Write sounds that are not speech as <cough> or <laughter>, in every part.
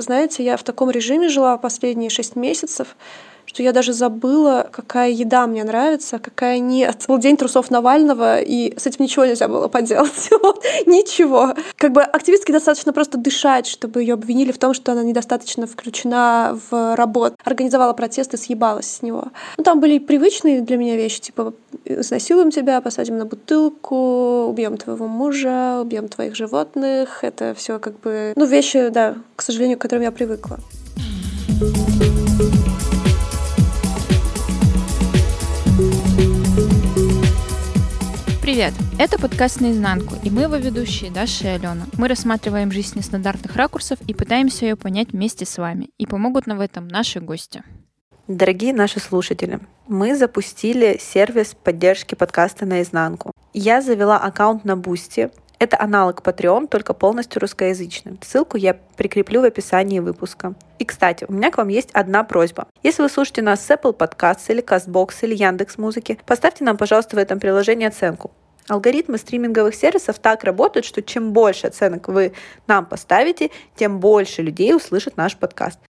знаете, я в таком режиме жила последние шесть месяцев, что я даже забыла, какая еда мне нравится, какая нет. Был день трусов Навального, и с этим ничего нельзя было поделать. <laughs> ничего. Как бы активистке достаточно просто дышать, чтобы ее обвинили в том, что она недостаточно включена в работу. Организовала протест и съебалась с него. Ну, там были привычные для меня вещи, типа изнасилуем тебя, посадим на бутылку, убьем твоего мужа, убьем твоих животных. Это все как бы, ну, вещи, да, к сожалению, к которым я привыкла. Привет! Это подкаст «Наизнанку», и мы его ведущие Даша и Алена. Мы рассматриваем жизнь нестандартных ракурсов и пытаемся ее понять вместе с вами. И помогут нам в этом наши гости. Дорогие наши слушатели, мы запустили сервис поддержки подкаста «Наизнанку». Я завела аккаунт на Boosty. Это аналог Patreon, только полностью русскоязычный. Ссылку я прикреплю в описании выпуска. И, кстати, у меня к вам есть одна просьба. Если вы слушаете нас с Apple Podcasts или CastBox или Яндекс Музыки, поставьте нам, пожалуйста, в этом приложении оценку. Алгоритмы стриминговых сервисов так работают, что чем больше оценок вы нам поставите, тем больше людей услышит наш подкаст.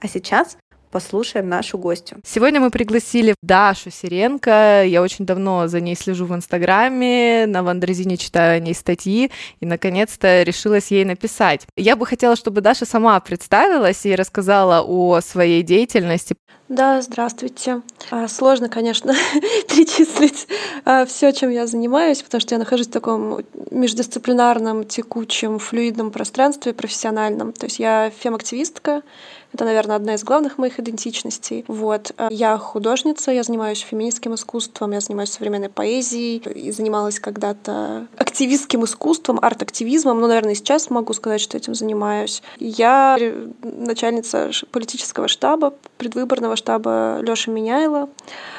А сейчас послушаем нашу гостью. Сегодня мы пригласили Дашу Сиренко. Я очень давно за ней слежу в Инстаграме, на Вандрезине читаю о ней статьи, и, наконец-то, решилась ей написать. Я бы хотела, чтобы Даша сама представилась и рассказала о своей деятельности. Да, здравствуйте. А, сложно, конечно, <laughs> перечислить а, все, чем я занимаюсь, потому что я нахожусь в таком междисциплинарном, текучем, флюидном пространстве профессиональном. То есть я фем-активистка, это, наверное, одна из главных моих идентичностей. Вот. Я художница, я занимаюсь феминистским искусством, я занимаюсь современной поэзией и занималась когда-то активистским искусством, арт-активизмом. Ну, наверное, сейчас могу сказать, что этим занимаюсь. Я начальница политического штаба, предвыборного штаба Лёши Меняйла.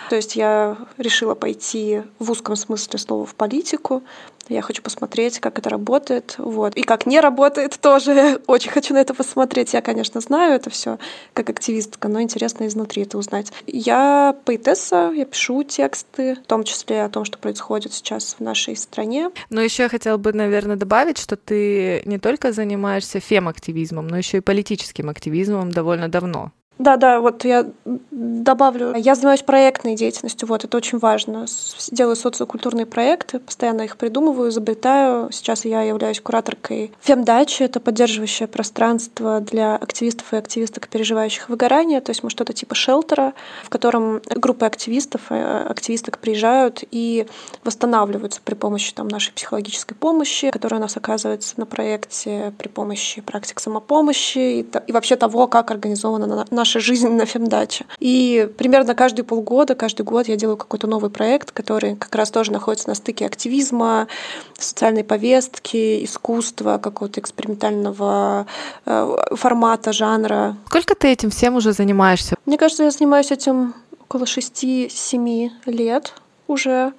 То есть я решила пойти в узком смысле слова в политику, я хочу посмотреть, как это работает. Вот. И как не работает <laughs> тоже. Очень хочу на это посмотреть. Я, конечно, знаю это все как активистка, но интересно изнутри это узнать. Я поэтесса, я пишу тексты, в том числе о том, что происходит сейчас в нашей стране. Но еще я хотела бы, наверное, добавить, что ты не только занимаешься фем-активизмом, но еще и политическим активизмом довольно давно. Да, да, вот я добавлю. Я занимаюсь проектной деятельностью, вот это очень важно. Делаю социокультурные проекты, постоянно их придумываю, изобретаю. Сейчас я являюсь кураторкой Фемдачи, это поддерживающее пространство для активистов и активисток, переживающих выгорание. То есть мы что-то типа шелтера, в котором группы активистов, э, активисток приезжают и восстанавливаются при помощи там, нашей психологической помощи, которая у нас оказывается на проекте при помощи практик самопомощи и, и вообще того, как организована наша жизнь на фемдаче. И примерно каждые полгода, каждый год я делаю какой-то новый проект, который как раз тоже находится на стыке активизма, социальной повестки, искусства, какого-то экспериментального э, формата, жанра. Сколько ты этим всем уже занимаешься? Мне кажется, я занимаюсь этим около 6-7 лет уже.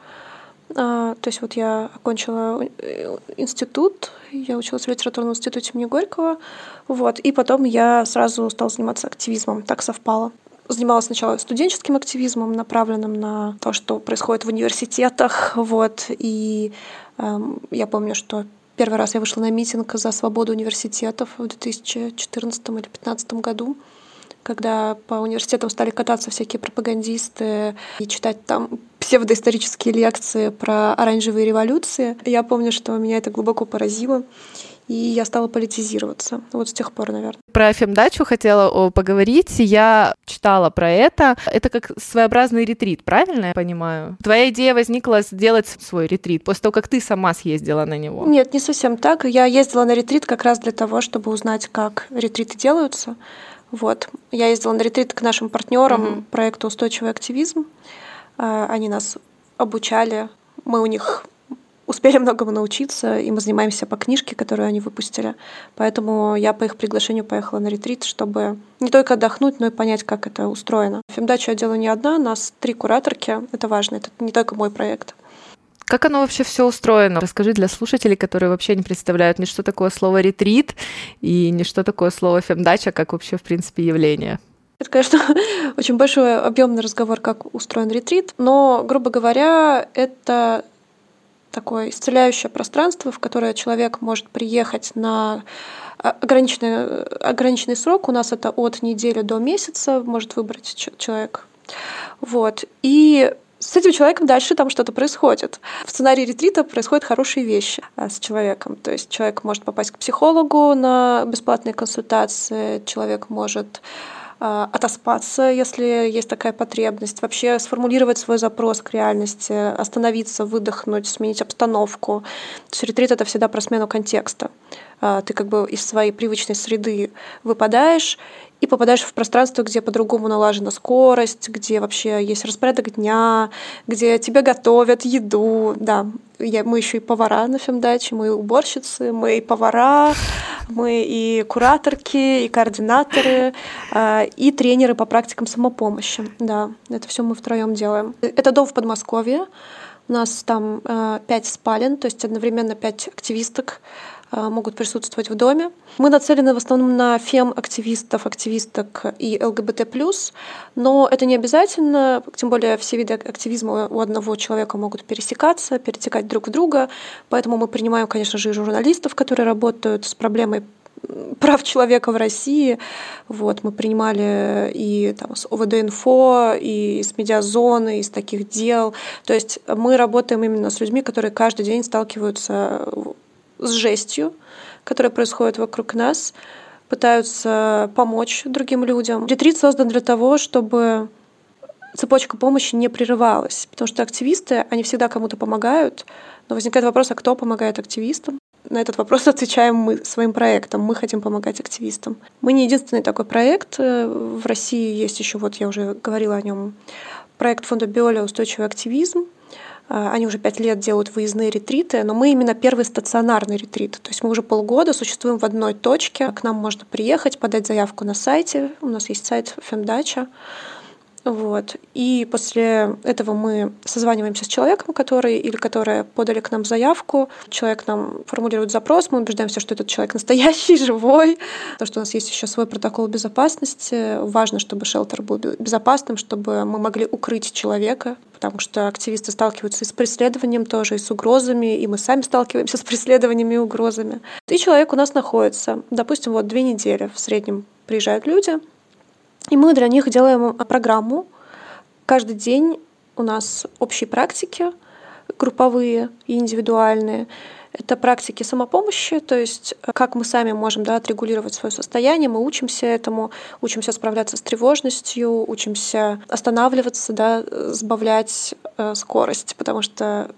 А, то есть вот я окончила э, институт, я училась в литературном институте имени Горького, вот, и потом я сразу стала заниматься активизмом, так совпало. Занималась сначала студенческим активизмом, направленным на то, что происходит в университетах, вот, и эм, я помню, что первый раз я вышла на митинг за свободу университетов в 2014 или 2015 году когда по университетам стали кататься всякие пропагандисты и читать там псевдоисторические лекции про оранжевые революции. Я помню, что меня это глубоко поразило и я стала политизироваться. Вот с тех пор, наверное. Про фемдачу хотела поговорить. Я читала про это. Это как своеобразный ретрит, правильно я понимаю? Твоя идея возникла сделать свой ретрит после того, как ты сама съездила на него. Нет, не совсем так. Я ездила на ретрит как раз для того, чтобы узнать, как ретриты делаются. Вот. Я ездила на ретрит к нашим партнерам угу. проекта «Устойчивый активизм». А, они нас обучали. Мы у них успели многому научиться, и мы занимаемся по книжке, которую они выпустили. Поэтому я по их приглашению поехала на ретрит, чтобы не только отдохнуть, но и понять, как это устроено. Фемдачу я делаю не одна, нас три кураторки. Это важно, это не только мой проект. Как оно вообще все устроено? Расскажи для слушателей, которые вообще не представляют ни что такое слово ретрит и ни что такое слово фемдача, как вообще в принципе явление. Это, конечно, <laughs> очень большой объемный разговор, как устроен ретрит, но, грубо говоря, это такое исцеляющее пространство, в которое человек может приехать на ограниченный, ограниченный срок. У нас это от недели до месяца может выбрать человек. Вот. И с этим человеком дальше там что-то происходит. В сценарии ретрита происходят хорошие вещи а, с человеком. То есть человек может попасть к психологу на бесплатные консультации, человек может а, отоспаться, если есть такая потребность, вообще сформулировать свой запрос к реальности, остановиться, выдохнуть, сменить обстановку. То есть ретрит — это всегда про смену контекста. А, ты как бы из своей привычной среды выпадаешь и попадаешь в пространство, где по-другому налажена скорость, где вообще есть распорядок дня, где тебе готовят еду. Да, я, мы еще и повара на фемдаче, мы и уборщицы, мы и повара, мы и кураторки, и координаторы, а, и тренеры по практикам самопомощи. Да, это все мы втроем делаем. Это дом в Подмосковье. У нас там а, пять спален, то есть одновременно пять активисток могут присутствовать в доме. Мы нацелены в основном на фем-активистов, активисток и ЛГБТ+, но это не обязательно, тем более все виды активизма у одного человека могут пересекаться, перетекать друг в друга, поэтому мы принимаем, конечно же, и журналистов, которые работают с проблемой прав человека в России. Вот, мы принимали и там, с ОВД-инфо, и с медиазоны, из таких дел. То есть мы работаем именно с людьми, которые каждый день сталкиваются с жестью, которая происходит вокруг нас, пытаются помочь другим людям. Ретрит создан для того, чтобы цепочка помощи не прерывалась, потому что активисты, они всегда кому-то помогают, но возникает вопрос, а кто помогает активистам? На этот вопрос <laughs> отвечаем мы своим проектом. Мы хотим помогать активистам. Мы не единственный такой проект. В России есть еще, вот я уже говорила о нем, проект фонда Биоля «Устойчивый активизм», они уже пять лет делают выездные ретриты, но мы именно первый стационарный ретрит. То есть мы уже полгода существуем в одной точке. К нам можно приехать, подать заявку на сайте. У нас есть сайт Фемдача. Вот. И после этого мы созваниваемся с человеком, который или которая подали к нам заявку. Человек нам формулирует запрос, мы убеждаемся, что этот человек настоящий, <laughs> живой. То, что у нас есть еще свой протокол безопасности. Важно, чтобы шелтер был безопасным, чтобы мы могли укрыть человека, потому что активисты сталкиваются и с преследованием тоже, и с угрозами, и мы сами сталкиваемся <laughs> с преследованиями и угрозами. И человек у нас находится, допустим, вот две недели в среднем приезжают люди, и мы для них делаем программу. Каждый день у нас общие практики, групповые и индивидуальные. Это практики самопомощи, то есть э, как мы сами можем да, отрегулировать свое состояние, мы учимся этому, учимся справляться с тревожностью, учимся останавливаться, да, сбавлять э, скорость, потому что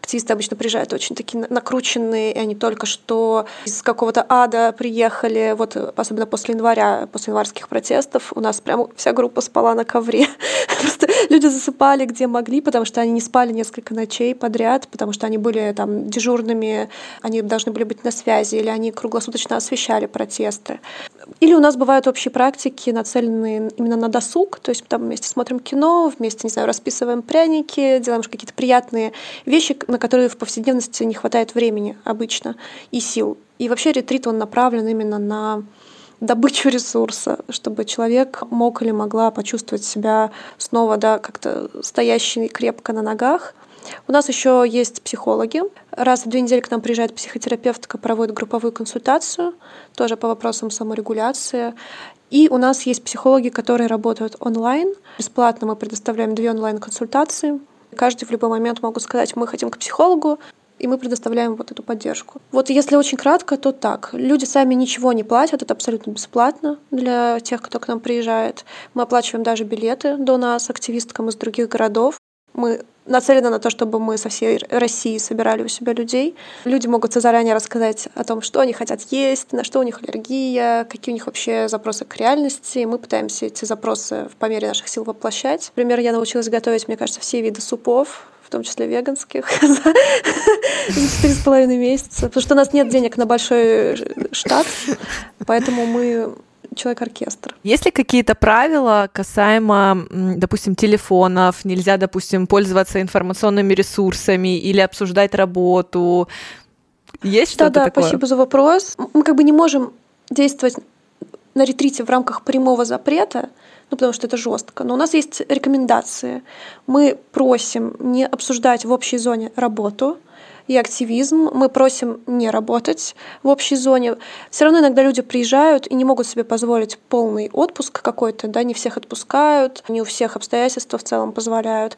Активисты обычно приезжают очень такие накрученные, и они только что из какого-то ада приехали, вот особенно после января, после январских протестов, у нас прям вся группа спала на ковре. <laughs> Просто люди засыпали где могли, потому что они не спали несколько ночей подряд, потому что они были там дежурными, они должны были быть на связи, или они круглосуточно освещали протесты. Или у нас бывают общие практики, нацеленные именно на досуг, то есть там вместе смотрим кино, вместе, не знаю, расписываем пряники, делаем какие-то приятные вещи, на которые в повседневности не хватает времени обычно и сил. И вообще ретрит, он направлен именно на добычу ресурса, чтобы человек мог или могла почувствовать себя снова да, как-то стоящей крепко на ногах. У нас еще есть психологи. Раз в две недели к нам приезжает психотерапевтка, проводит групповую консультацию, тоже по вопросам саморегуляции. И у нас есть психологи, которые работают онлайн. Бесплатно мы предоставляем две онлайн-консультации. Каждый в любой момент могут сказать, мы хотим к психологу, и мы предоставляем вот эту поддержку. Вот если очень кратко, то так. Люди сами ничего не платят, это абсолютно бесплатно для тех, кто к нам приезжает. Мы оплачиваем даже билеты до нас активисткам из других городов. Мы нацелены на то, чтобы мы со всей России собирали у себя людей. Люди могут заранее рассказать о том, что они хотят есть, на что у них аллергия, какие у них вообще запросы к реальности. Мы пытаемся эти запросы по мере наших сил воплощать. Например, я научилась готовить, мне кажется, все виды супов, в том числе веганских, <laughs> за четыре с половиной месяца. Потому что у нас нет денег на большой штат, поэтому мы человек-оркестр. Есть ли какие-то правила касаемо, допустим, телефонов? Нельзя, допустим, пользоваться информационными ресурсами или обсуждать работу? Есть что-то да, да, такое? спасибо за вопрос. Мы как бы не можем действовать на ретрите в рамках прямого запрета, ну, потому что это жестко. Но у нас есть рекомендации. Мы просим не обсуждать в общей зоне работу, и активизм. Мы просим не работать в общей зоне. Все равно иногда люди приезжают и не могут себе позволить полный отпуск какой-то, да, не всех отпускают, не у всех обстоятельства в целом позволяют.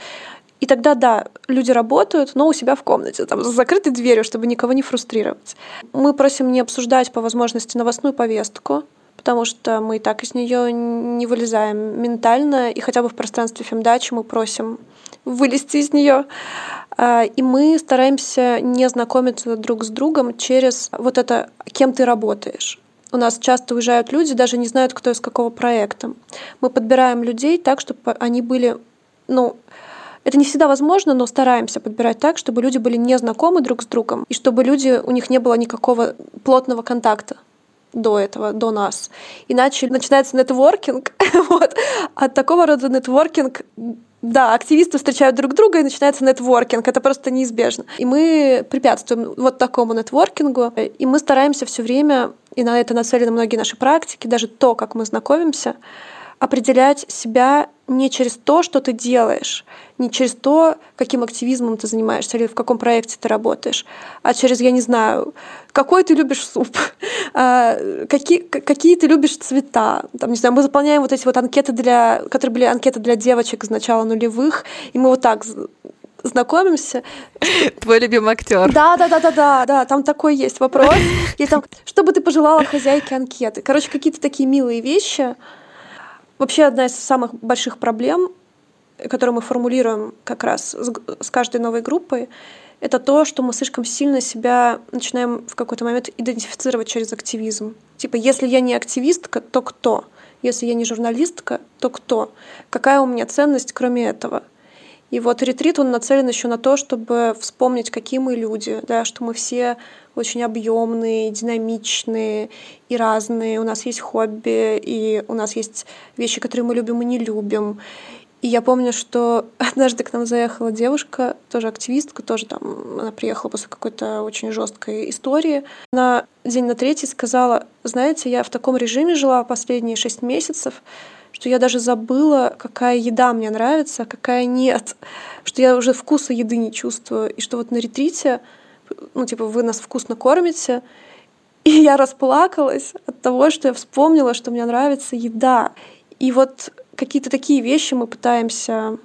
И тогда, да, люди работают, но у себя в комнате, там, за закрытой дверью, чтобы никого не фрустрировать. Мы просим не обсуждать по возможности новостную повестку, потому что мы и так из нее не вылезаем ментально, и хотя бы в пространстве фемдачи мы просим вылезти из нее. А, и мы стараемся не знакомиться друг с другом через вот это, кем ты работаешь. У нас часто уезжают люди, даже не знают, кто из какого проекта. Мы подбираем людей так, чтобы они были, ну, это не всегда возможно, но стараемся подбирать так, чтобы люди были не знакомы друг с другом, и чтобы люди, у них не было никакого плотного контакта до этого, до нас. Иначе начинается нетворкинг. <laughs> вот. От такого рода нетворкинг да, активисты встречают друг друга, и начинается нетворкинг. Это просто неизбежно. И мы препятствуем вот такому нетворкингу, и мы стараемся все время, и на это нацелены многие наши практики, даже то, как мы знакомимся, определять себя не через то, что ты делаешь, не через то, каким активизмом ты занимаешься или в каком проекте ты работаешь, а через, я не знаю, какой ты любишь суп, <laughs> а, какие, какие ты любишь цвета. Там, не знаю, мы заполняем вот эти вот анкеты для, которые были анкеты для девочек с начала нулевых, и мы вот так знакомимся. <laughs> Твой любимый актер. Да, да, да, да, да, да. Там такой есть вопрос. <laughs> Есть там, что бы ты пожелала хозяйке анкеты? Короче, какие-то такие милые вещи. Вообще одна из самых больших проблем, которую мы формулируем как раз с каждой новой группой, это то, что мы слишком сильно себя начинаем в какой-то момент идентифицировать через активизм. Типа, если я не активистка, то кто? Если я не журналистка, то кто? Какая у меня ценность, кроме этого? И вот ретрит, он нацелен еще на то, чтобы вспомнить, какие мы люди, да, что мы все очень объемные, динамичные и разные. У нас есть хобби, и у нас есть вещи, которые мы любим и не любим. И я помню, что <laughs> однажды к нам заехала девушка, тоже активистка, тоже там, она приехала после какой-то очень жесткой истории. На день на третий сказала, знаете, я в таком режиме жила последние шесть месяцев, что я даже забыла, какая еда мне нравится, какая нет, что я уже вкуса еды не чувствую, и что вот на ретрите, ну, типа, вы нас вкусно кормите, и <laughs> я расплакалась от того, что я вспомнила, что мне нравится еда. И вот какие-то такие вещи мы пытаемся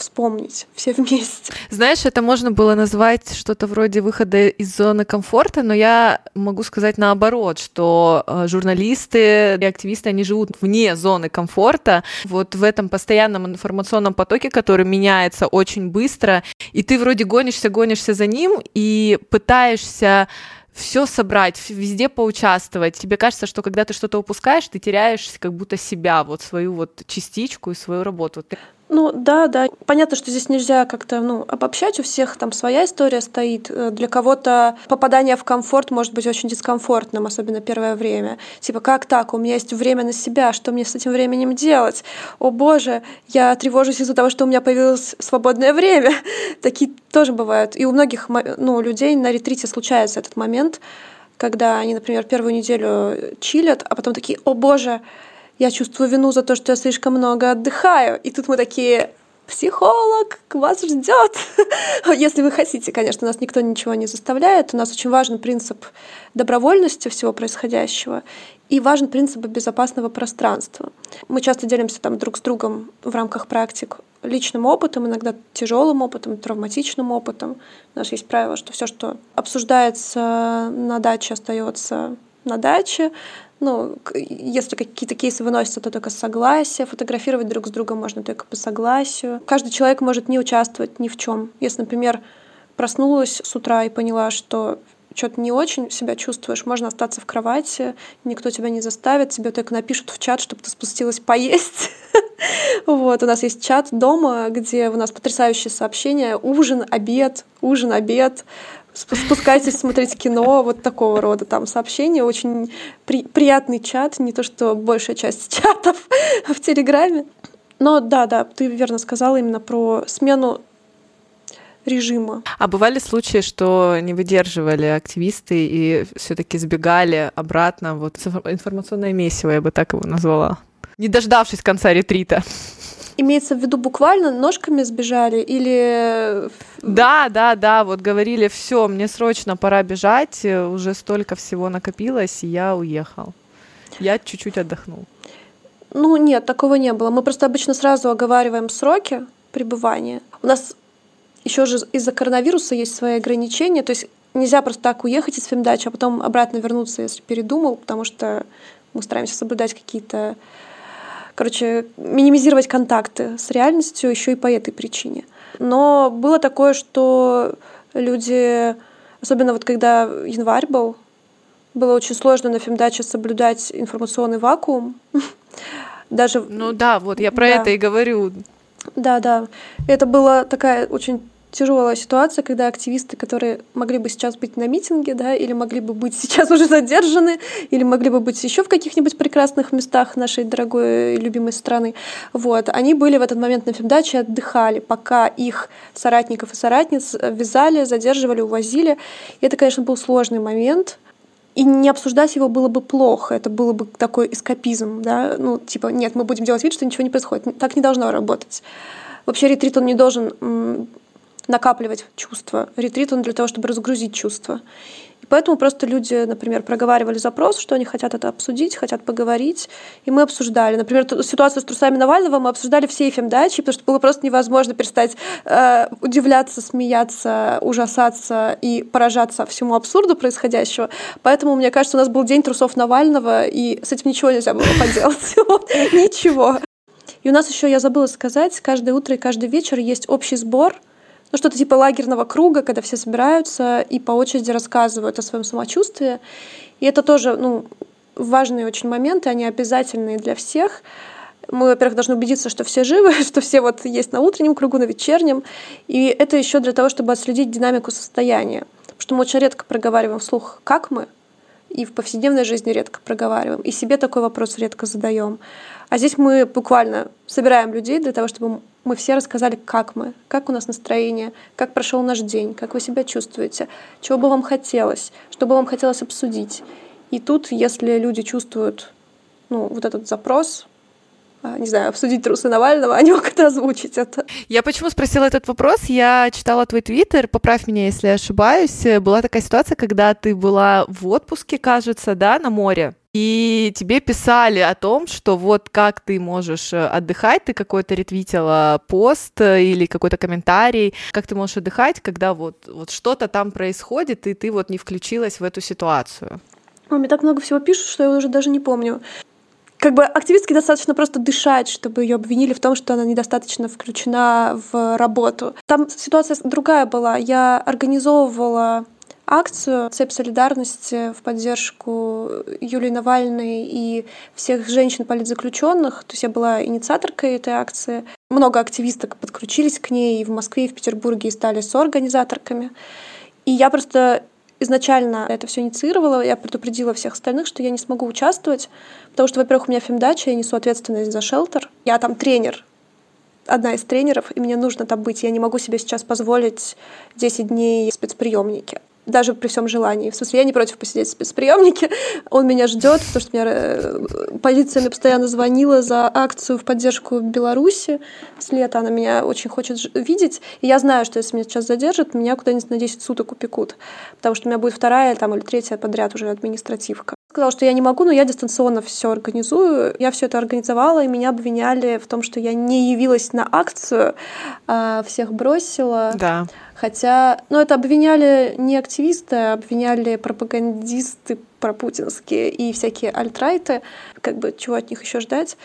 вспомнить все вместе. Знаешь, это можно было назвать что-то вроде выхода из зоны комфорта, но я могу сказать наоборот, что э, журналисты и активисты, они живут вне зоны комфорта, вот в этом постоянном информационном потоке, который меняется очень быстро, и ты вроде гонишься, гонишься за ним и пытаешься все собрать, везде поучаствовать. Тебе кажется, что когда ты что-то упускаешь, ты теряешь как будто себя, вот свою вот частичку и свою работу. Ну да, да. Понятно, что здесь нельзя как-то ну, обобщать, у всех там своя история стоит. Э, для кого-то попадание в комфорт может быть очень дискомфортным, особенно первое время. Типа, как так? У меня есть время на себя, что мне с этим временем делать? О боже, я тревожусь из-за того, что у меня появилось свободное время. <laughs> Такие тоже бывают. И у многих ну, людей на ретрите случается этот момент, когда они, например, первую неделю чилят, а потом такие, о боже, я чувствую вину за то, что я слишком много отдыхаю. И тут мы такие, психолог вас ждет. <laughs> Если вы хотите, конечно, нас никто ничего не заставляет. У нас очень важен принцип добровольности всего происходящего и важен принцип безопасного пространства. Мы часто делимся там друг с другом в рамках практик личным опытом, иногда тяжелым опытом, травматичным опытом. У нас есть правило, что все, что обсуждается на даче, остается на даче. Ну, если какие-то кейсы выносятся, то только согласие. Фотографировать друг с другом можно только по согласию. Каждый человек может не участвовать ни в чем. Если, например, проснулась с утра и поняла, что что-то не очень себя чувствуешь, можно остаться в кровати, никто тебя не заставит, тебе только напишут в чат, чтобы ты спустилась поесть. <laughs> Вот, у нас есть чат дома, где у нас потрясающие сообщения, ужин, обед, ужин, обед, спускайтесь смотреть кино, вот такого рода там сообщения. Очень при, приятный чат, не то что большая часть <laughs> чатов в Телеграме. Но да, да, ты верно сказала именно про смену режима. А бывали случаи, что не выдерживали активисты и все-таки сбегали обратно? Вот информационное месиво, я бы так его назвала. Не дождавшись конца ретрита. Имеется в виду буквально ножками сбежали или... Да, да, да, вот говорили, все, мне срочно пора бежать, э, уже столько всего накопилось, и я уехал. Я чуть-чуть отдохнул. Ну, нет, такого не было. Мы просто обычно сразу оговариваем сроки пребывания. У нас еще же из-за коронавируса есть свои ограничения, то есть нельзя просто так уехать из фемдачи, а потом обратно вернуться, если передумал, потому что мы стараемся соблюдать какие-то короче, минимизировать контакты с реальностью еще и по этой причине. Но было такое, что люди, особенно вот когда январь был, было очень сложно на фемдаче соблюдать информационный вакуум. <laughs> Даже... Ну да, вот я про да. это и говорю. Да, да. Это была такая очень тяжелая ситуация, когда активисты, которые могли бы сейчас быть на митинге, да, или могли бы быть <laughs> сейчас уже задержаны, или могли бы быть еще в каких-нибудь прекрасных местах нашей дорогой и любимой страны, вот, они были в этот момент на фемдаче, отдыхали, пока их соратников и соратниц вязали, задерживали, увозили. И это, конечно, был сложный момент, и не обсуждать его было бы плохо, это было бы такой эскапизм, да, ну, типа, нет, мы будем делать вид, что ничего не происходит. Так не должно работать. Вообще ретрит, он не должен накапливать чувства. Ретрит он для того, чтобы разгрузить чувства. И поэтому просто люди, например, проговаривали запрос, что они хотят это обсудить, хотят поговорить, и мы обсуждали. Например, ситуацию с трусами Навального мы обсуждали все дачи, потому что было просто невозможно перестать э, удивляться, смеяться, ужасаться и поражаться всему абсурду происходящего. Поэтому, мне кажется, у нас был день трусов Навального, и с этим ничего нельзя было поделать. <laughs> Ничего. И у нас еще, я забыла сказать, каждое утро и каждый вечер есть общий сбор — ну, что-то типа лагерного круга, когда все собираются и по очереди рассказывают о своем самочувствии. И это тоже ну, важные очень моменты, они обязательные для всех. Мы, во-первых, должны убедиться, что все живы, <laughs> что все вот есть на утреннем кругу, на вечернем. И это еще для того, чтобы отследить динамику состояния. Потому что мы очень редко проговариваем вслух, как мы, и в повседневной жизни редко проговариваем, и себе такой вопрос редко задаем. А здесь мы буквально собираем людей для того, чтобы мы все рассказали, как мы, как у нас настроение, как прошел наш день, как вы себя чувствуете, чего бы вам хотелось, что бы вам хотелось обсудить. И тут, если люди чувствуют ну, вот этот запрос, не знаю, обсудить трусы Навального, <laughs> они могут озвучить это. Я почему спросила этот вопрос? Я читала твой твиттер, поправь меня, если я ошибаюсь. Была такая ситуация, когда ты была в отпуске, кажется, да, на море, и тебе писали о том, что вот как ты можешь э, отдыхать, ты какой-то ретвитила пост э, или какой-то комментарий, как ты можешь отдыхать, когда вот, вот что-то там происходит, и ты вот не включилась в эту ситуацию. Ой, мне так много всего пишут, что я уже даже не помню. Как бы активистке достаточно просто дышать, чтобы ее обвинили в том, что она недостаточно включена в работу. Там ситуация другая была. Я организовывала акцию «Цепь солидарности» в поддержку Юлии Навальной и всех женщин-политзаключенных. То есть я была инициаторкой этой акции. Много активисток подключились к ней и в Москве, и в Петербурге, и стали соорганизаторками. И я просто изначально это все инициировала, я предупредила всех остальных, что я не смогу участвовать, потому что, во-первых, у меня фемдача, я несу ответственность за шелтер. Я там тренер, одна из тренеров, и мне нужно там быть. Я не могу себе сейчас позволить 10 дней в спецприемнике даже при всем желании. В смысле, я не против посидеть в спецприемнике. <laughs> Он меня ждет, потому что меня э, полиция мне постоянно звонила за акцию в поддержку Беларуси с лета. Она меня очень хочет видеть. И я знаю, что если меня сейчас задержат, меня куда-нибудь на 10 суток упекут. Потому что у меня будет вторая там, или третья подряд уже административка. Сказала, что я не могу, но я дистанционно все организую. Я все это организовала, и меня обвиняли в том, что я не явилась на акцию, а всех бросила. Да. Хотя, ну, это обвиняли не активисты, а обвиняли пропагандисты пропутинские и всякие альтрайты. Как бы, чего от них еще ждать?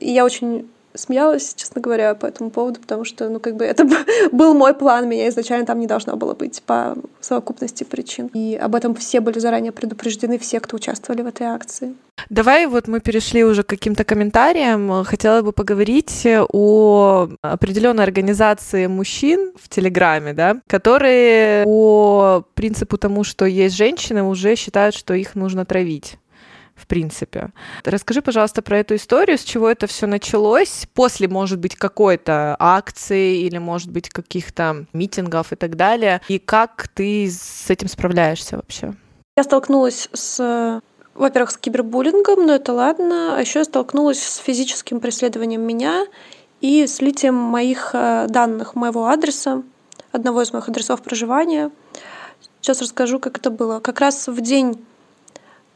И я очень смеялась, честно говоря, по этому поводу, потому что, ну, как бы это был мой план, меня изначально там не должно было быть по совокупности причин. И об этом все были заранее предупреждены, все, кто участвовали в этой акции. Давай вот мы перешли уже к каким-то комментариям. Хотела бы поговорить о определенной организации мужчин в Телеграме, да, которые по принципу тому, что есть женщины, уже считают, что их нужно травить в принципе. Расскажи, пожалуйста, про эту историю, с чего это все началось, после, может быть, какой-то акции или, может быть, каких-то митингов и так далее, и как ты с этим справляешься вообще? Я столкнулась с во-первых, с кибербуллингом, но это ладно. А еще я столкнулась с физическим преследованием меня и слитием моих э, данных, моего адреса, одного из моих адресов проживания. Сейчас расскажу, как это было. Как раз в день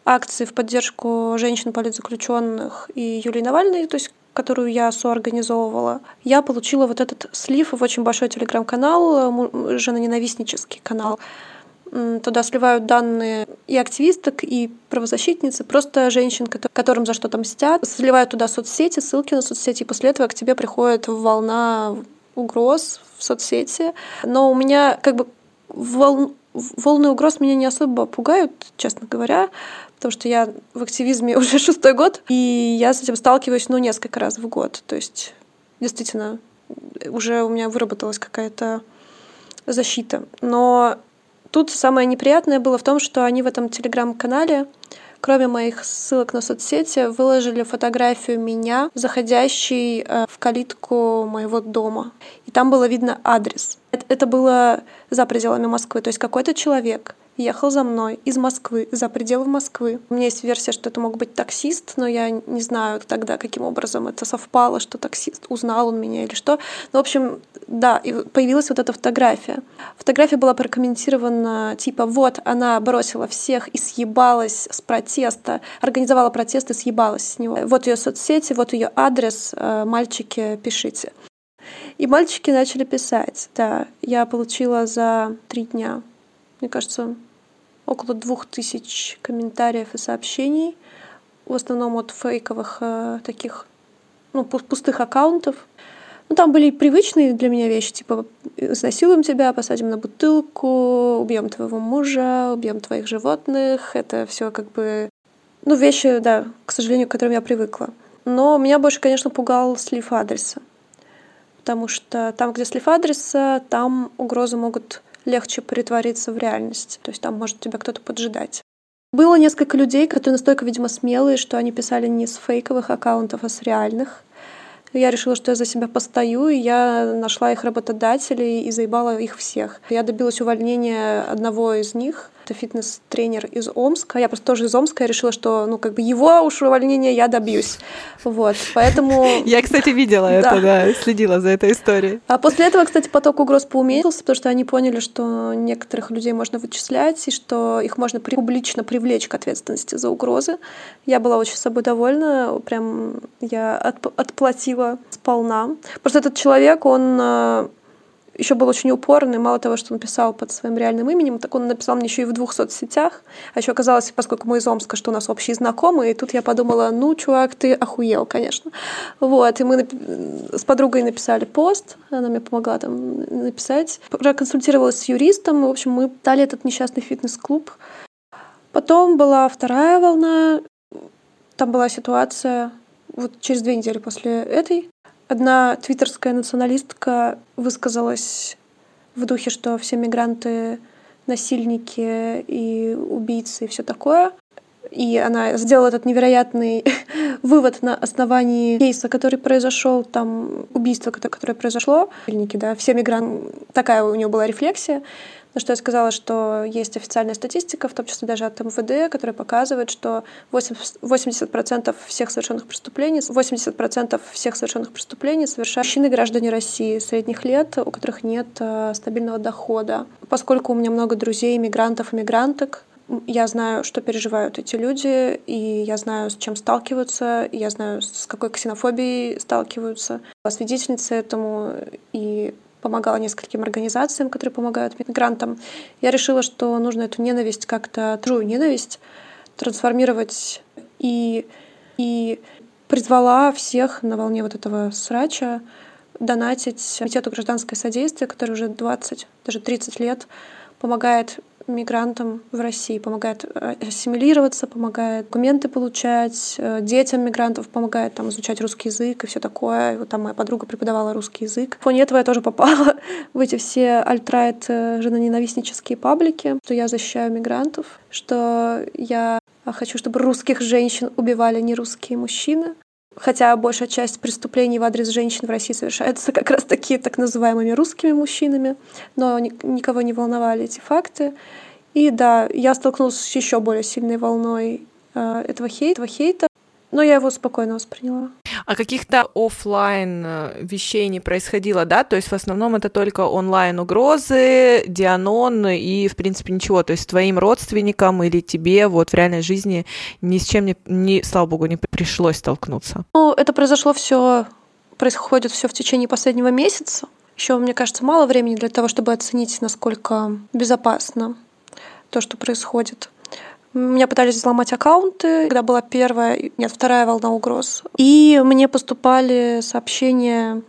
акции в поддержку женщин политзаключенных и Юлии Навальной, то есть которую я соорганизовывала, я получила вот этот слив в очень большой телеграм-канал, женоненавистнический канал. Туда сливают данные и активисток, и правозащитницы, просто женщин, которым за что-то мстят. Сливают туда соцсети, ссылки на соцсети, и после этого к тебе приходит волна угроз в соцсети. Но у меня как бы волн... волны угроз меня не особо пугают, честно говоря, потому что я в активизме <laughs> уже шестой год, и я с этим сталкиваюсь, ну, несколько раз в год. То есть, действительно, уже у меня выработалась какая-то защита. Но Тут самое неприятное было в том, что они в этом телеграм-канале, кроме моих ссылок на соцсети, выложили фотографию меня, заходящей э, в калитку моего дома. И там было видно адрес. Это было за пределами Москвы. То есть какой-то человек ехал за мной из Москвы, за пределы Москвы. У меня есть версия, что это мог быть таксист, но я не знаю тогда, каким образом это совпало, что таксист, узнал он меня или что. Ну, в общем, да, и появилась вот эта фотография. Фотография была прокомментирована типа «Вот, она бросила всех и съебалась с протеста, организовала протест и съебалась с него. Вот ее соцсети, вот ее адрес, э, мальчики, пишите». И мальчики начали писать. Да, я получила за три дня мне кажется, около двух тысяч комментариев и сообщений, в основном от фейковых э, таких, ну, пустых аккаунтов. Ну, там были привычные для меня вещи, типа изнасилуем тебя, посадим на бутылку, убьем твоего мужа, убьем твоих животных. Это все как бы, ну, вещи, да, к сожалению, к которым я привыкла. Но меня больше, конечно, пугал слив адреса. Потому что там, где слив адреса, там угрозы могут легче притвориться в реальность. То есть там может тебя кто-то поджидать. Было несколько людей, которые настолько, видимо, смелые, что они писали не с фейковых аккаунтов, а с реальных. Я решила, что я за себя постою, и я нашла их работодателей и заебала их всех. Я добилась увольнения одного из них, это фитнес-тренер из Омска. Я просто тоже из Омска. Я решила, что, ну, как бы его уж увольнения я добьюсь. Вот, поэтому... <laughs> Я, кстати, видела это, да, следила за этой историей. А после этого, кстати, поток угроз поуменьшился, потому что они поняли, что некоторых людей можно вычислять, и что их можно публично привлечь к ответственности за угрозы. Я была очень собой довольна, прям я отплатила сполна. Просто этот человек, он э, еще был очень упорный. Мало того, что он писал под своим реальным именем, так он написал мне еще и в двух соцсетях. А еще оказалось, поскольку мы из Омска, что у нас общие знакомые, и тут я подумала, ну, чувак, ты охуел, конечно. Вот, и мы с подругой написали пост, она мне помогла там написать. Проконсультировалась с юристом, в общем, мы дали этот несчастный фитнес-клуб. Потом была вторая волна, там была ситуация вот через две недели после этой, Одна твиттерская националистка высказалась в духе, что все мигранты насильники и убийцы и все такое. И она сделала этот невероятный <laughs> вывод на основании кейса, который произошел, там убийство, которое произошло. Да, все мигранты, такая у нее была рефлексия. На что я сказала, что есть официальная статистика, в том числе даже от МВД, которая показывает, что 80% всех совершенных преступлений, 80% всех совершенных преступлений совершают мужчины граждане России средних лет, у которых нет э, стабильного дохода. Поскольку у меня много друзей, мигрантов мигранток, я знаю, что переживают эти люди, и я знаю, с чем сталкиваются, и я знаю, с какой ксенофобией сталкиваются. Свидетельница этому, и помогала нескольким организациям, которые помогают мигрантам. Я решила, что нужно эту ненависть как-то, трую ненависть, трансформировать и, и призвала всех на волне вот этого срача донатить комитету гражданское содействие, который уже 20, даже 30 лет помогает мигрантам в России, помогает э, ассимилироваться, помогает документы получать, э, детям мигрантов помогает там изучать русский язык и все такое. Вот там моя подруга преподавала русский язык. В фоне этого я тоже попала <laughs> в эти все альтрайт э, женоненавистнические паблики, что я защищаю мигрантов, что я хочу, чтобы русских женщин убивали не русские мужчины, Хотя большая часть преступлений в адрес женщин в России совершается как раз таки так называемыми русскими мужчинами, но никого не волновали эти факты. И да, я столкнулась с еще более сильной волной э, этого хейта, этого хейта, но я его спокойно восприняла. А каких-то офлайн э, вещей не происходило, да? То есть в основном это только онлайн угрозы, Дианон и, в принципе, ничего. То есть твоим родственникам или тебе вот в реальной жизни ни с чем, не, не, слава богу, не пришлось столкнуться. Ну, это произошло все, происходит все в течение последнего месяца. Еще, мне кажется, мало времени для того, чтобы оценить, насколько безопасно то, что происходит. Меня пытались взломать аккаунты, когда была первая, нет, вторая волна угроз. И мне поступали сообщения,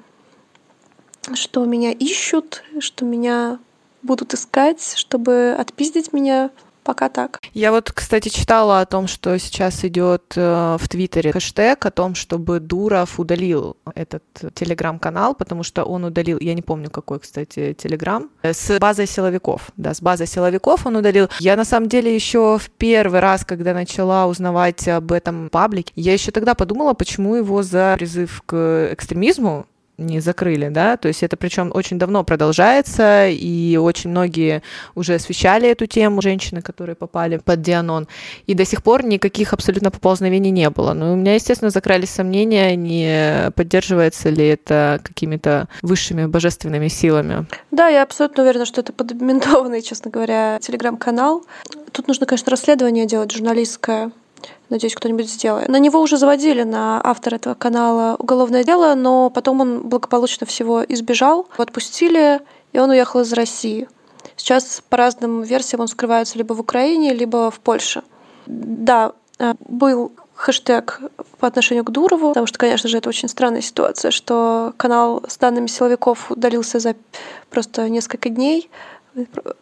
что меня ищут, что меня будут искать, чтобы отпиздить меня Пока так. Я вот, кстати, читала о том, что сейчас идет э, в Твиттере хэштег о том, чтобы Дуров удалил этот телеграм-канал, потому что он удалил, я не помню, какой, кстати, телеграм, э, с базой силовиков. Да, с базой силовиков он удалил. Я на самом деле еще в первый раз, когда начала узнавать об этом паблике, я еще тогда подумала, почему его за призыв к экстремизму не закрыли, да, то есть это причем очень давно продолжается, и очень многие уже освещали эту тему, женщины, которые попали под Дианон, и до сих пор никаких абсолютно поползновений не было. Но у меня, естественно, закрались сомнения, не поддерживается ли это какими-то высшими божественными силами. Да, я абсолютно уверена, что это подментованный, <laughs> честно говоря, телеграм-канал. Тут нужно, конечно, расследование делать журналистское, Надеюсь, кто-нибудь сделает. На него уже заводили, на автора этого канала, уголовное дело, но потом он благополучно всего избежал. Отпустили, и он уехал из России. Сейчас по разным версиям он скрывается либо в Украине, либо в Польше. Да, э, был хэштег по отношению к Дурову, потому что, конечно же, это очень странная ситуация, что канал с данными силовиков удалился за просто несколько дней,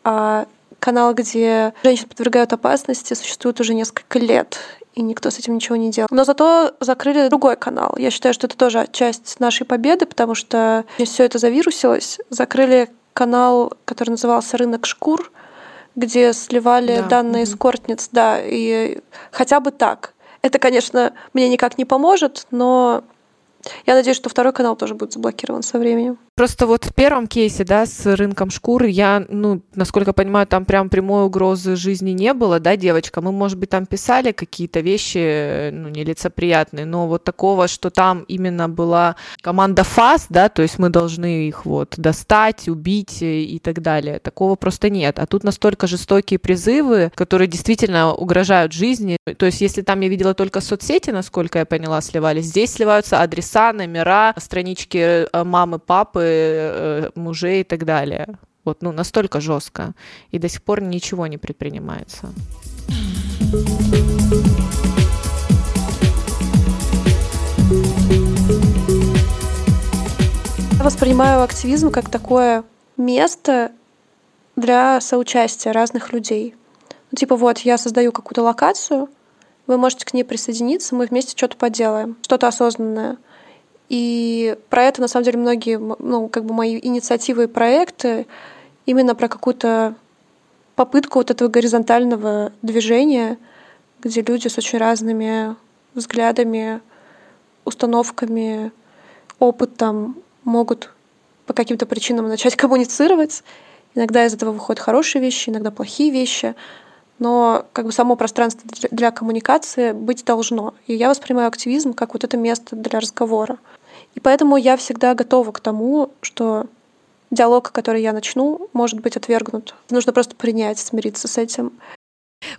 а канал, где женщин подвергают опасности, существует уже несколько лет и никто с этим ничего не делал. Но зато закрыли другой канал. Я считаю, что это тоже часть нашей победы, потому что все это завирусилось. Закрыли канал, который назывался «Рынок шкур», где сливали да. данные эскортниц, да, и хотя бы так. Это, конечно, мне никак не поможет, но я надеюсь, что второй канал тоже будет заблокирован со временем. Просто вот в первом кейсе, да, с рынком шкуры, я, ну, насколько понимаю, там прям прямой угрозы жизни не было, да, девочка? Мы, может быть, там писали какие-то вещи, ну, нелицеприятные, но вот такого, что там именно была команда ФАС, да, то есть мы должны их вот достать, убить и так далее. Такого просто нет. А тут настолько жестокие призывы, которые действительно угрожают жизни. То есть если там я видела только соцсети, насколько я поняла, сливались, здесь сливаются адреса, номера, странички э, мамы, папы, папы, э, мужей и так далее. Вот, ну, настолько жестко. И до сих пор ничего не предпринимается. Я воспринимаю активизм как такое место для соучастия разных людей. Ну, типа вот, я создаю какую-то локацию, вы можете к ней присоединиться, мы вместе что-то поделаем, что-то осознанное — и про это, на самом деле, многие, ну, как бы мои инициативы и проекты именно про какую-то попытку вот этого горизонтального движения, где люди с очень разными взглядами, установками, опытом могут по каким-то причинам начать <laughs> коммуницировать. Иногда из этого выходят хорошие вещи, иногда плохие вещи, но как бы само пространство для коммуникации быть должно. И я воспринимаю активизм как вот это место для разговора. И поэтому я всегда готова к тому, что диалог, который я начну, может быть отвергнут. Нужно просто принять, смириться с этим.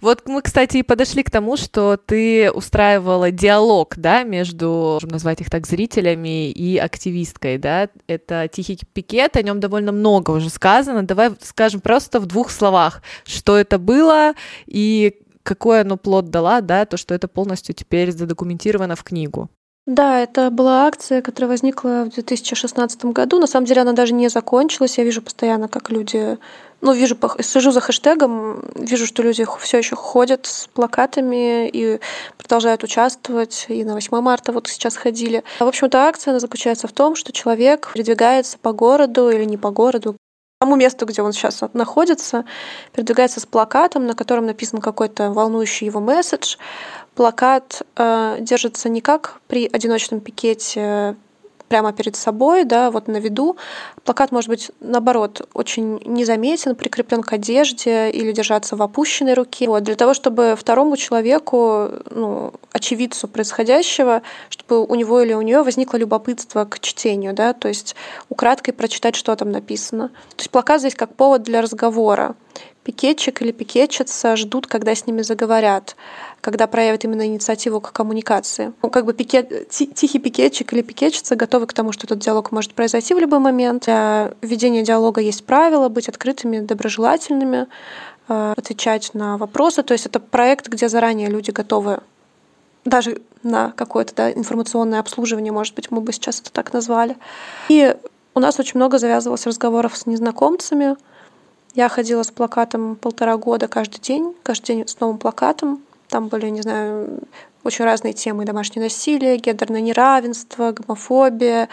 Вот мы, кстати, и подошли к тому, что ты устраивала диалог, да, между, назвать их так, зрителями и активисткой, да. Это «Тихий пикет», о нем довольно много уже сказано. Давай скажем просто в двух словах, что это было и какой оно плод дала, да, то, что это полностью теперь задокументировано в книгу. Да, это была акция, которая возникла в 2016 году. На самом деле она даже не закончилась. Я вижу постоянно, как люди... Ну, вижу, слежу за хэштегом, вижу, что люди все еще ходят с плакатами и продолжают участвовать. И на 8 марта вот сейчас ходили. В общем-то, акция она заключается в том, что человек передвигается по городу или не по городу, тому месту, где он сейчас находится, передвигается с плакатом, на котором написан какой-то волнующий его месседж, плакат э, держится не как при одиночном пикете прямо перед собой, да, вот на виду. Плакат может быть, наоборот, очень незаметен, прикреплен к одежде или держаться в опущенной руке. Вот, для того, чтобы второму человеку, ну, очевидцу происходящего, чтобы у него или у нее возникло любопытство к чтению, да, то есть украдкой прочитать, что там написано. То есть плакат здесь как повод для разговора пикетчик или пикетчица ждут, когда с ними заговорят, когда проявят именно инициативу к коммуникации. Ну, как бы пикет, тихий пикетчик или пикетчица готовы к тому, что этот диалог может произойти в любой момент. Для ведения диалога есть правила быть открытыми, доброжелательными, э, отвечать на вопросы. То есть это проект, где заранее люди готовы даже на какое-то да, информационное обслуживание, может быть, мы бы сейчас это так назвали. И у нас очень много завязывалось разговоров с незнакомцами, я ходила с плакатом полтора года каждый день, каждый день с новым плакатом. Там были, не знаю, очень разные темы. Домашнее насилие, гендерное неравенство, гомофобия.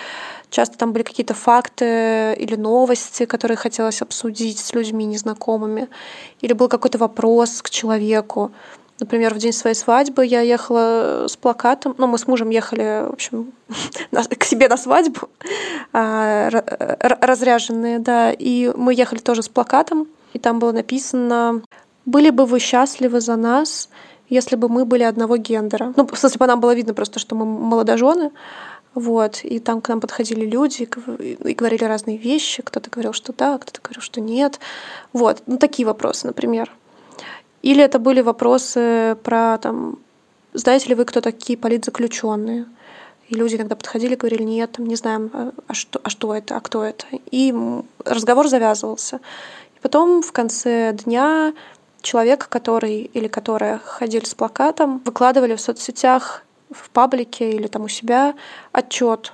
Часто там были какие-то факты или новости, которые хотелось обсудить с людьми незнакомыми. Или был какой-то вопрос к человеку. Например, в день своей свадьбы я ехала с плакатом. Ну, мы с мужем ехали, в общем, <laughs> к себе на свадьбу, <laughs> а, разряженные, да. И мы ехали тоже с плакатом, и там было написано «Были бы вы счастливы за нас, если бы мы были одного гендера». Ну, в смысле, по нам было видно просто, что мы молодожены, вот, и там к нам подходили люди и говорили разные вещи. Кто-то говорил, что да, кто-то говорил, что нет. Вот, ну такие вопросы, например. Или это были вопросы про там, знаете ли вы, кто такие политзаключенные? И люди иногда подходили говорили, нет, там, не знаем, а, а что, а что это, а кто это. И разговор завязывался. И потом в конце дня человек, который или которая ходили с плакатом, выкладывали в соцсетях, в паблике или там у себя отчет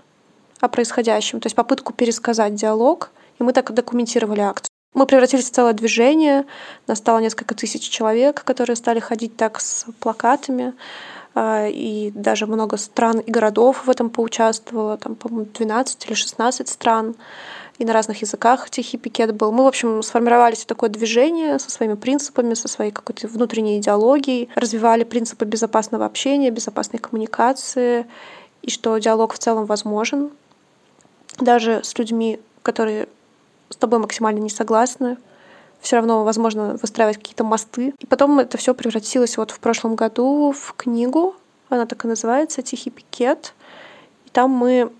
о происходящем, то есть попытку пересказать диалог, и мы так документировали акцию. Мы превратились в целое движение, нас стало несколько тысяч человек, которые стали ходить так с плакатами, а, и даже много стран и городов в этом поучаствовало, там, по-моему, 12 или 16 стран, и на разных языках тихий пикет был. Мы, в общем, сформировались в такое движение со своими принципами, со своей какой-то внутренней идеологией, развивали принципы безопасного общения, безопасной коммуникации, и что диалог в целом возможен, даже с людьми, которые с тобой максимально не согласны, все равно возможно выстраивать какие-то мосты. И потом это все превратилось вот в прошлом году в книгу, она так и называется «Тихий пикет». И там мы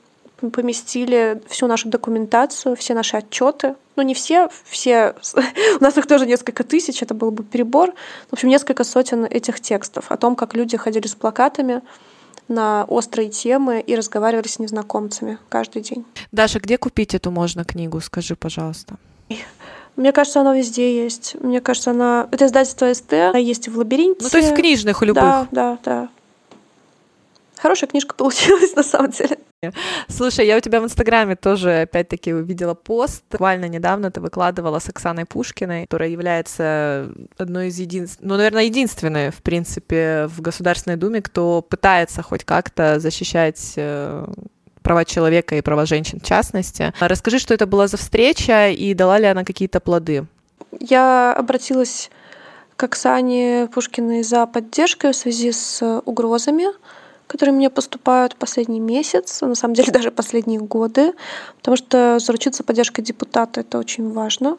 поместили всю нашу документацию, все наши отчеты. Ну, не все, все. <laughs> У нас их тоже несколько тысяч, это был бы перебор. В общем, несколько сотен этих текстов о том, как люди ходили с плакатами, на острые темы и разговаривали с незнакомцами каждый день. Даша, где купить эту можно книгу? Скажи, пожалуйста. Мне кажется, она везде есть. Мне кажется, она... Это издательство СТ, она есть и в «Лабиринте». Ну, то есть в книжных любых. Да, да, да. Хорошая книжка получилась, <laughs> на самом деле. Слушай, я у тебя в Инстаграме тоже, опять-таки, увидела пост. Буквально недавно ты выкладывала с Оксаной Пушкиной, которая является одной из единственных, ну, наверное, единственной, в принципе, в Государственной Думе, кто пытается хоть как-то защищать э, права человека и права женщин в частности. Расскажи, что это была за встреча и дала ли она какие-то плоды? Я обратилась к Оксане Пушкиной за поддержкой в связи с угрозами которые мне поступают последний месяц, на самом деле <laughs> даже последние годы, потому что заручиться поддержкой депутата это очень важно.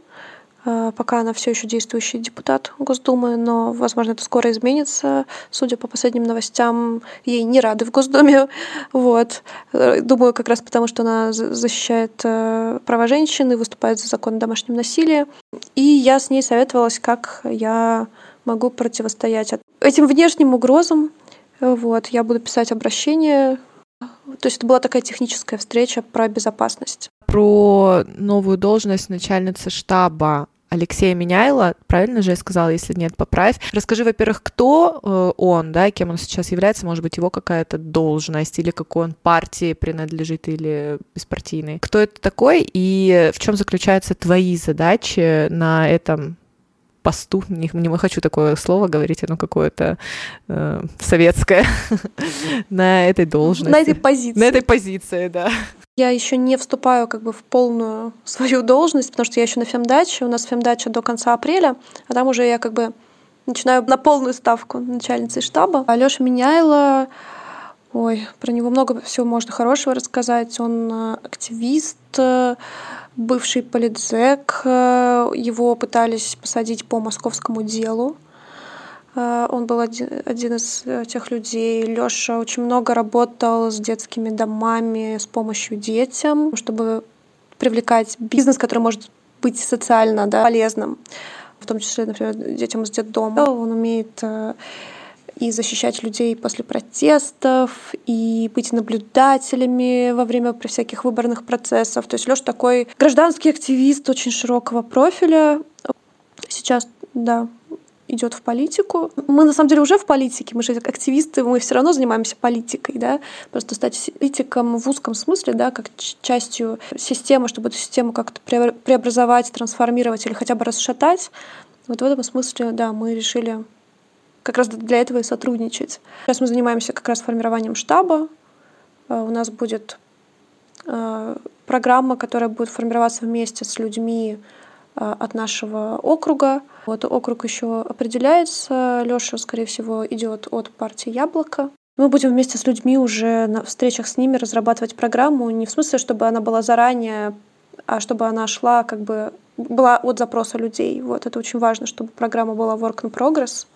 А, пока она все еще действующий депутат Госдумы, но, возможно, это скоро изменится. Судя по последним новостям, ей не рады в Госдуме. <laughs> Вот. Думаю, как раз потому, что она защищает э, права женщин и выступает за закон о домашнем насилии. И я с ней советовалась, как я могу противостоять этим внешним угрозам, вот, я буду писать обращение. То есть это была такая техническая встреча про безопасность. Про новую должность начальницы штаба Алексея Меняйла, правильно же я сказала, если нет, поправь. Расскажи, во-первых, кто э, он, да, кем он сейчас является, может быть, его какая-то должность, или какой он партии принадлежит, или беспартийный. Кто это такой, и в чем заключаются твои задачи на этом посту, не, не хочу такое слово говорить, оно какое-то э, советское, на этой должности. На этой позиции. На этой позиции, да. Я еще не вступаю как бы в полную свою должность, потому что я еще на фемдаче. У нас фемдача до конца апреля, а там уже я как бы начинаю на полную ставку начальницы штаба. Алёша Меняйло Ой, про него много всего можно хорошего рассказать. Он э, активист, э, бывший политзек. Э, его пытались посадить по московскому делу. Он был один, один из тех людей. Лёша очень много работал с детскими домами, с помощью детям, чтобы привлекать бизнес, который может быть социально да, полезным, в том числе, например, детям из детдома. Он умеет и защищать людей после протестов, и быть наблюдателями во время всяких выборных процессов. То есть Лёш такой гражданский активист очень широкого профиля. Сейчас, да, идет в политику. Мы на самом деле уже в политике, мы же активисты, мы все равно занимаемся политикой, да. Просто стать политиком в узком смысле, да, как частью системы, чтобы эту систему как-то преобразовать, трансформировать или хотя бы расшатать. Вот в этом смысле, да, мы решили как раз для этого и сотрудничать. Сейчас мы занимаемся как раз формированием штаба. Э, у нас будет э, программа, которая будет формироваться вместе с людьми э, от нашего округа. Вот округ еще определяется. Леша, скорее всего, идет от партии Яблоко. Мы будем вместе с людьми уже на встречах с ними разрабатывать программу. Не в смысле, чтобы она была заранее, а чтобы она шла как бы была от запроса людей. Вот это очень важно, чтобы программа была work in progress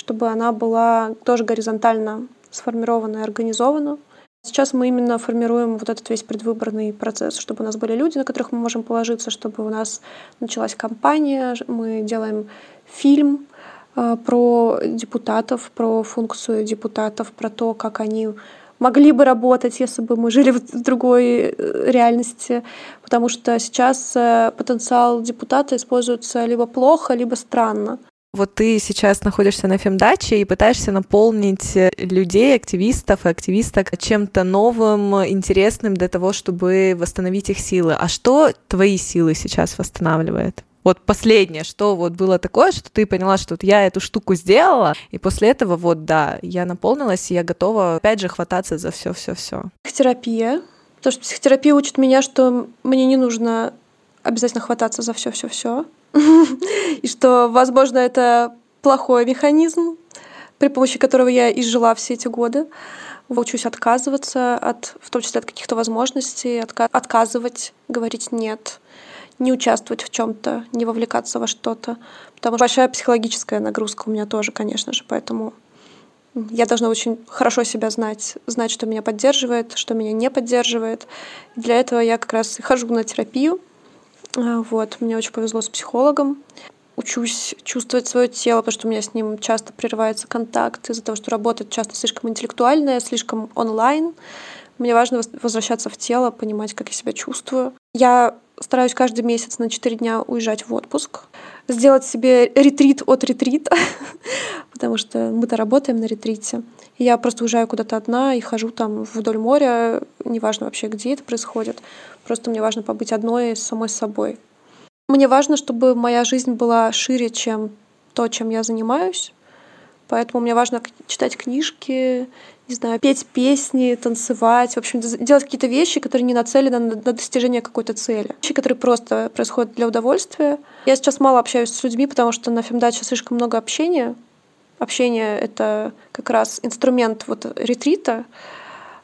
чтобы она была тоже горизонтально сформирована и организована. Сейчас мы именно формируем вот этот весь предвыборный процесс, чтобы у нас были люди, на которых мы можем положиться, чтобы у нас началась кампания, мы делаем фильм э, про депутатов, про функцию депутатов, про то, как они могли бы работать, если бы мы жили в другой э, реальности, потому что сейчас э, потенциал депутата используется либо плохо, либо странно. Вот ты сейчас находишься на фемдаче и пытаешься наполнить э, людей, активистов и активисток чем-то новым, интересным для того, чтобы восстановить их силы. А что твои силы сейчас восстанавливает? Вот последнее, что вот было такое, что ты поняла, что вот я эту штуку сделала, и после этого вот да, я наполнилась, и я готова опять же хвататься за все, все, все. Психотерапия, потому что психотерапия учит меня, что мне не нужно обязательно хвататься за все, все, все. <laughs> И что, возможно, это плохой механизм, при помощи которого я и жила все эти годы. Учусь отказываться, от, в том числе от каких-то возможностей, отка- отказывать, говорить нет, не участвовать в чем-то, не вовлекаться во что-то. Потому что большая психологическая нагрузка у меня тоже, конечно же, поэтому я должна очень хорошо себя знать, знать, что меня поддерживает, что меня не поддерживает. Для этого я как раз и хожу на терапию, вот, мне очень повезло с психологом. Учусь чувствовать свое тело, потому что у меня с ним часто прерывается контакт из-за того, что работа часто слишком интеллектуальная, слишком онлайн. Мне важно возвращаться в тело, понимать, как я себя чувствую. Я стараюсь каждый месяц на 4 дня уезжать в отпуск, сделать себе ретрит от ретрита, <laughs> потому что мы-то работаем на ретрите. Я просто уезжаю куда-то одна и хожу там вдоль моря, неважно вообще, где это происходит. Просто мне важно побыть одной с самой собой. Мне важно, чтобы моя жизнь была шире, чем то, чем я занимаюсь. Поэтому мне важно читать книжки, не знаю, петь песни, танцевать, в общем, делать какие-то вещи, которые не нацелены на, достижение какой-то цели. Вещи, которые просто происходят для удовольствия. Я сейчас мало общаюсь с людьми, потому что на фемдаче слишком много общения. Общение — это как раз инструмент вот ретрита.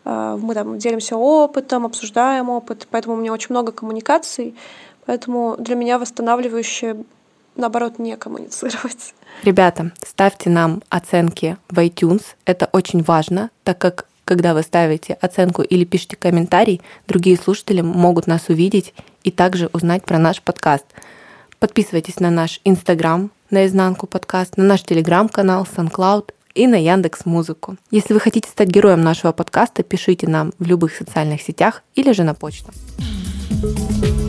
А, мы там делимся опытом, обсуждаем опыт, поэтому у меня очень много коммуникаций. Поэтому для меня восстанавливающее, наоборот, не коммуницировать. Ребята, ставьте нам оценки в iTunes. Это очень важно, так как когда вы ставите оценку или пишете комментарий, другие слушатели могут нас увидеть и также узнать про наш подкаст. Подписывайтесь на наш Инстаграм, на изнанку подкаст, на наш Телеграм-канал, SoundCloud и на Яндекс Музыку. Если вы хотите стать героем нашего подкаста, пишите нам в любых социальных сетях или же на почту. thank you